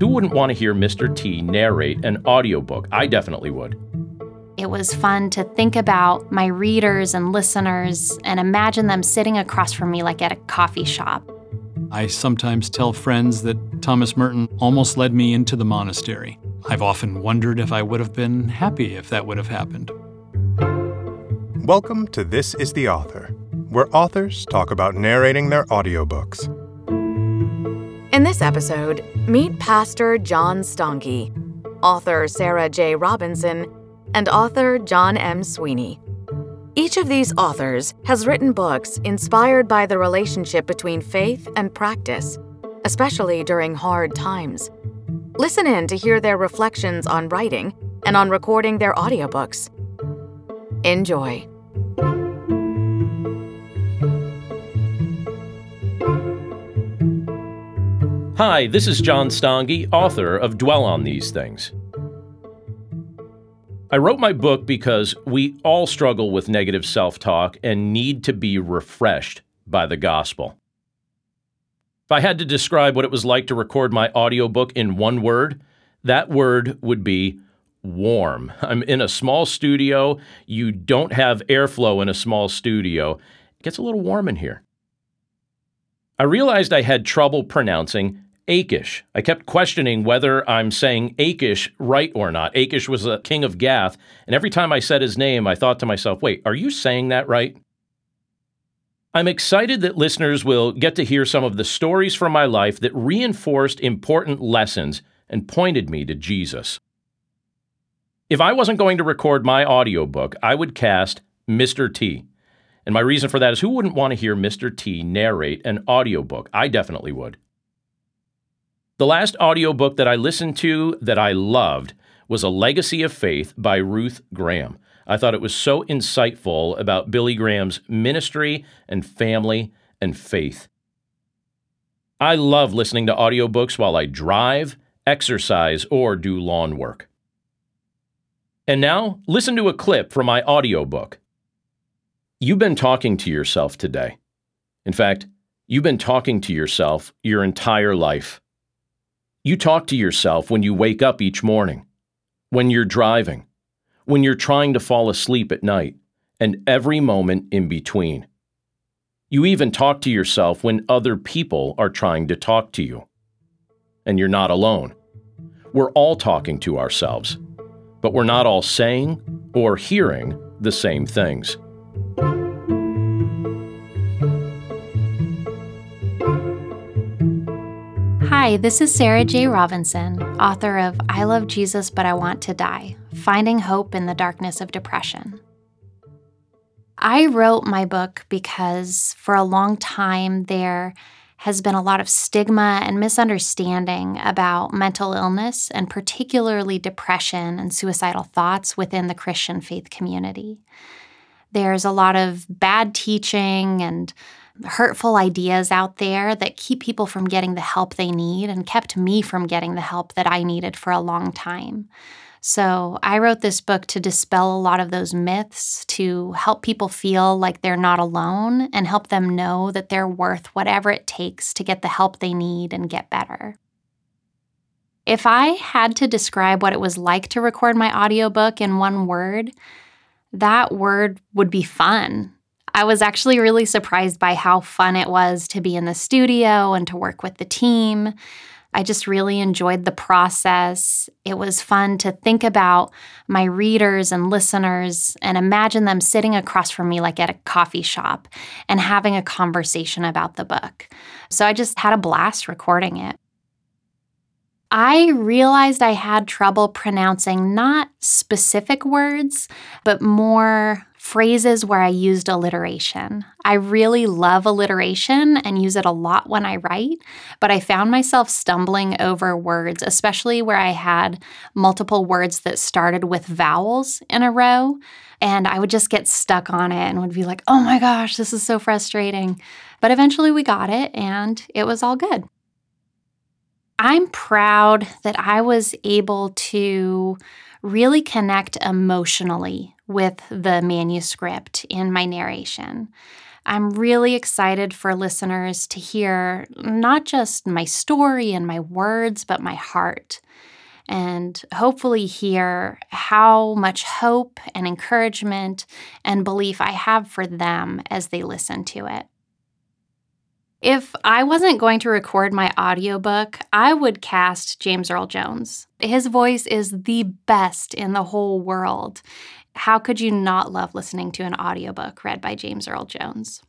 Who wouldn't want to hear Mr. T narrate an audiobook? I definitely would. It was fun to think about my readers and listeners and imagine them sitting across from me like at a coffee shop. I sometimes tell friends that Thomas Merton almost led me into the monastery. I've often wondered if I would have been happy if that would have happened. Welcome to This is the Author, where authors talk about narrating their audiobooks. In this episode, meet Pastor John Stange, author Sarah J. Robinson, and author Jon M. Sweeney. Each of these authors has written books inspired by the relationship between faith and practice, especially during hard times. Listen in to hear their reflections on writing and on recording their audiobooks. Enjoy. Hi, this is John Stange, author of Dwell on These Things. I wrote my book because we all struggle with negative self talk and need to be refreshed by the gospel. If I had to describe what it was like to record my audiobook in one word, that word would be warm. I'm in a small studio. You don't have airflow in a small studio. It gets a little warm in here. I realized I had trouble pronouncing Achish. I kept questioning whether I'm saying Achish right or not. Achish was a king of Gath, and every time I said his name, I thought to myself, wait, are you saying that right? I'm excited that listeners will get to hear some of the stories from my life that reinforced important lessons and pointed me to Jesus. If I wasn't going to record my audiobook, I would cast Mr. T. And my reason for that is who wouldn't want to hear Mr. T narrate an audiobook? I definitely would. The last audiobook that I listened to that I loved was A Legacy of Faith by Ruth Graham. I thought it was so insightful about Billy Graham's ministry and family and faith. I love listening to audiobooks while I drive, exercise, or do lawn work. And now, listen to a clip from my audiobook. You've been talking to yourself today. In fact, you've been talking to yourself your entire life. You talk to yourself when you wake up each morning, when you're driving, when you're trying to fall asleep at night, and every moment in between. You even talk to yourself when other people are trying to talk to you. And you're not alone. We're all talking to ourselves, but we're not all saying or hearing the same things. Hi, this is Sarah J. Robinson, author of I Love Jesus But I Want to Die Finding Hope in the Darkness of Depression. I wrote my book because for a long time there has been a lot of stigma and misunderstanding about mental illness and particularly depression and suicidal thoughts within the Christian faith community. There's a lot of bad teaching and hurtful ideas out there that keep people from getting the help they need and kept me from getting the help that I needed for a long time. So, I wrote this book to dispel a lot of those myths, to help people feel like they're not alone, and help them know that they're worth whatever it takes to get the help they need and get better. If I had to describe what it was like to record my audiobook in one word, that word would be fun. I was actually really surprised by how fun it was to be in the studio and to work with the team. I just really enjoyed the process. It was fun to think about my readers and listeners and imagine them sitting across from me, like at a coffee shop, and having a conversation about the book. So I just had a blast recording it. I realized I had trouble pronouncing not specific words, but more phrases where I used alliteration. I really love alliteration and use it a lot when I write, but I found myself stumbling over words, especially where I had multiple words that started with vowels in a row. And I would just get stuck on it and would be like, oh my gosh, this is so frustrating. But eventually we got it and it was all good. I'm proud that I was able to really connect emotionally with the manuscript in my narration. I'm really excited for listeners to hear not just my story and my words, but my heart. And hopefully, hear how much hope and encouragement and belief I have for them as they listen to it. If I wasn't going to record my audiobook, I would cast James Earl Jones. His voice is the best in the whole world. How could you not love listening to an audiobook read by James Earl Jones?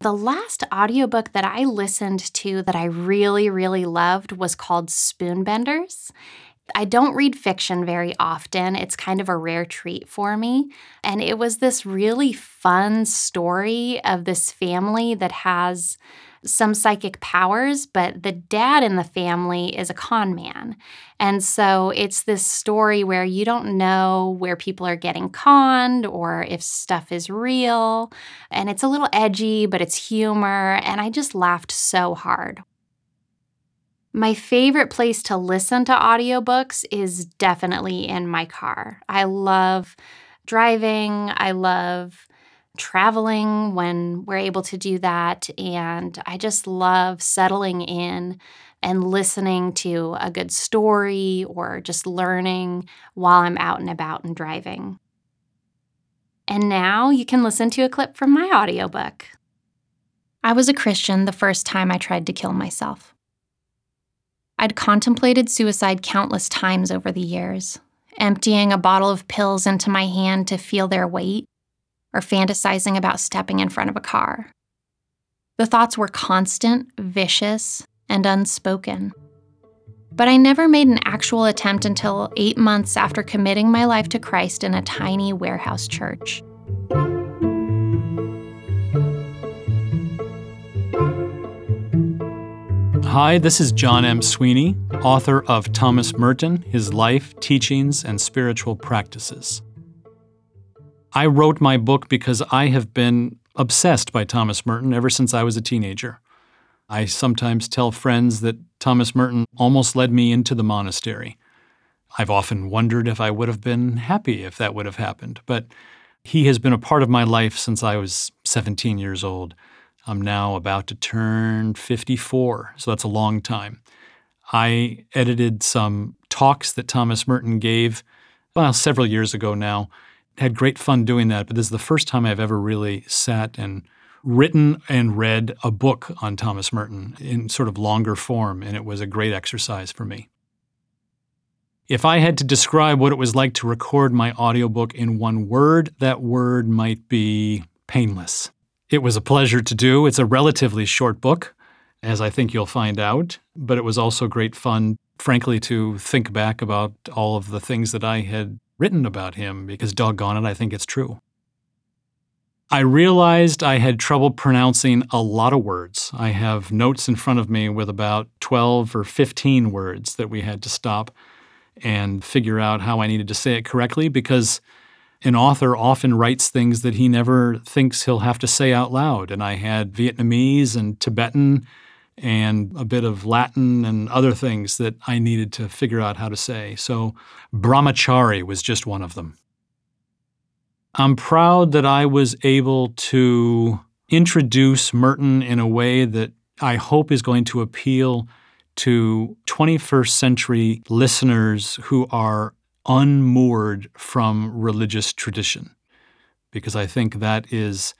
The last audiobook that I listened to that I really, really loved was called Spoonbenders. I don't read fiction very often. It's kind of a rare treat for me. And it was this really fun story of this family that has some psychic powers, but the dad in the family is a con man. And so it's this story where you don't know where people are getting conned or if stuff is real. And it's a little edgy, but it's humor. And I just laughed so hard. My favorite place to listen to audiobooks is definitely in my car. I love driving, I love traveling when we're able to do that, and I just love settling in and listening to a good story or just learning while I'm out and about and driving. And now you can listen to a clip from my audiobook. I was a Christian the first time I tried to kill myself. I'd contemplated suicide countless times over the years, emptying a bottle of pills into my hand to feel their weight, or fantasizing about stepping in front of a car. The thoughts were constant, vicious, and unspoken. But I never made an actual attempt until eight months after committing my life to Christ in a tiny warehouse church. Hi, this is Jon M. Sweeney, author of Thomas Merton His Life, Teachings, and Spiritual Practices. I wrote my book because I have been obsessed by Thomas Merton ever since I was a teenager. I sometimes tell friends that Thomas Merton almost led me into the monastery. I've often wondered if I would have been happy if that would have happened, but he has been a part of my life since I was 17 years old. I'm now about to turn 54, so that's a long time. I edited some talks that Thomas Merton gave, well, several years ago now. Had great fun doing that, but this is the first time I've ever really sat and written and read a book on Thomas Merton in sort of longer form, and it was a great exercise for me. If I had to describe what it was like to record my audiobook in one word, that word might be painless. It was a pleasure to do. It's a relatively short book, as I think you'll find out, but it was also great fun, frankly, to think back about all of the things that I had written about him, because doggone it, I think it's true. I realized I had trouble pronouncing a lot of words. I have notes in front of me with about 12 or 15 words that we had to stop and figure out how I needed to say it correctly because an author often writes things that he never thinks he'll have to say out loud. And I had Vietnamese and Tibetan and a bit of Latin and other things that I needed to figure out how to say. So brahmachari was just one of them. I'm proud that I was able to introduce Merton in a way that I hope is going to appeal to 21st century listeners who are unmoored from religious tradition, because I think that is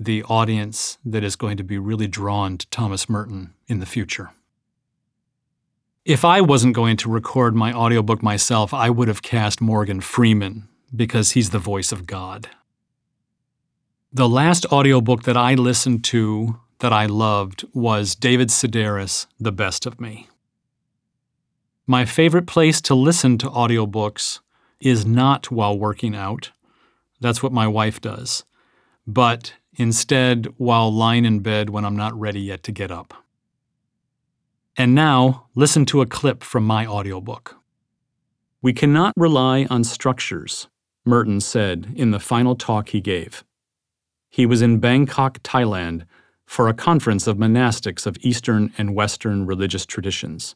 the audience that is going to be really drawn to Thomas Merton in the future. If I wasn't going to record my audiobook myself, I would have cast Morgan Freeman because he's the voice of God. The last audiobook that I listened to that I loved was David Sedaris, The Best of Me. My favorite place to listen to audiobooks is not while working out. That's what my wife does. But instead, while lying in bed when I'm not ready yet to get up. And now, listen to a clip from my audiobook. We cannot rely on structures, Merton said in the final talk he gave. He was in Bangkok, Thailand, for a conference of monastics of Eastern and Western religious traditions.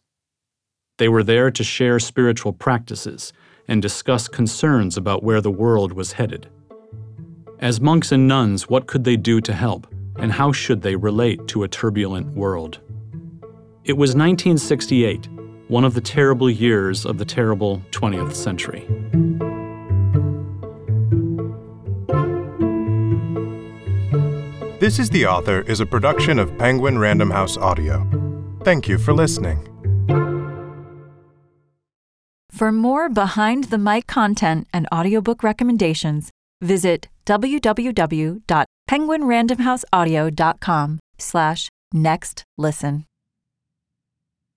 They were there to share spiritual practices and discuss concerns about where the world was headed. As monks and nuns, what could they do to help, and how should they relate to a turbulent world? It was 1968, one of the terrible years of the terrible 20th century. This is the Author is a production of Penguin Random House Audio. Thank you for listening. For more behind the mic content and audiobook recommendations, visit www.penguinrandomhouseaudio.com slash next listen.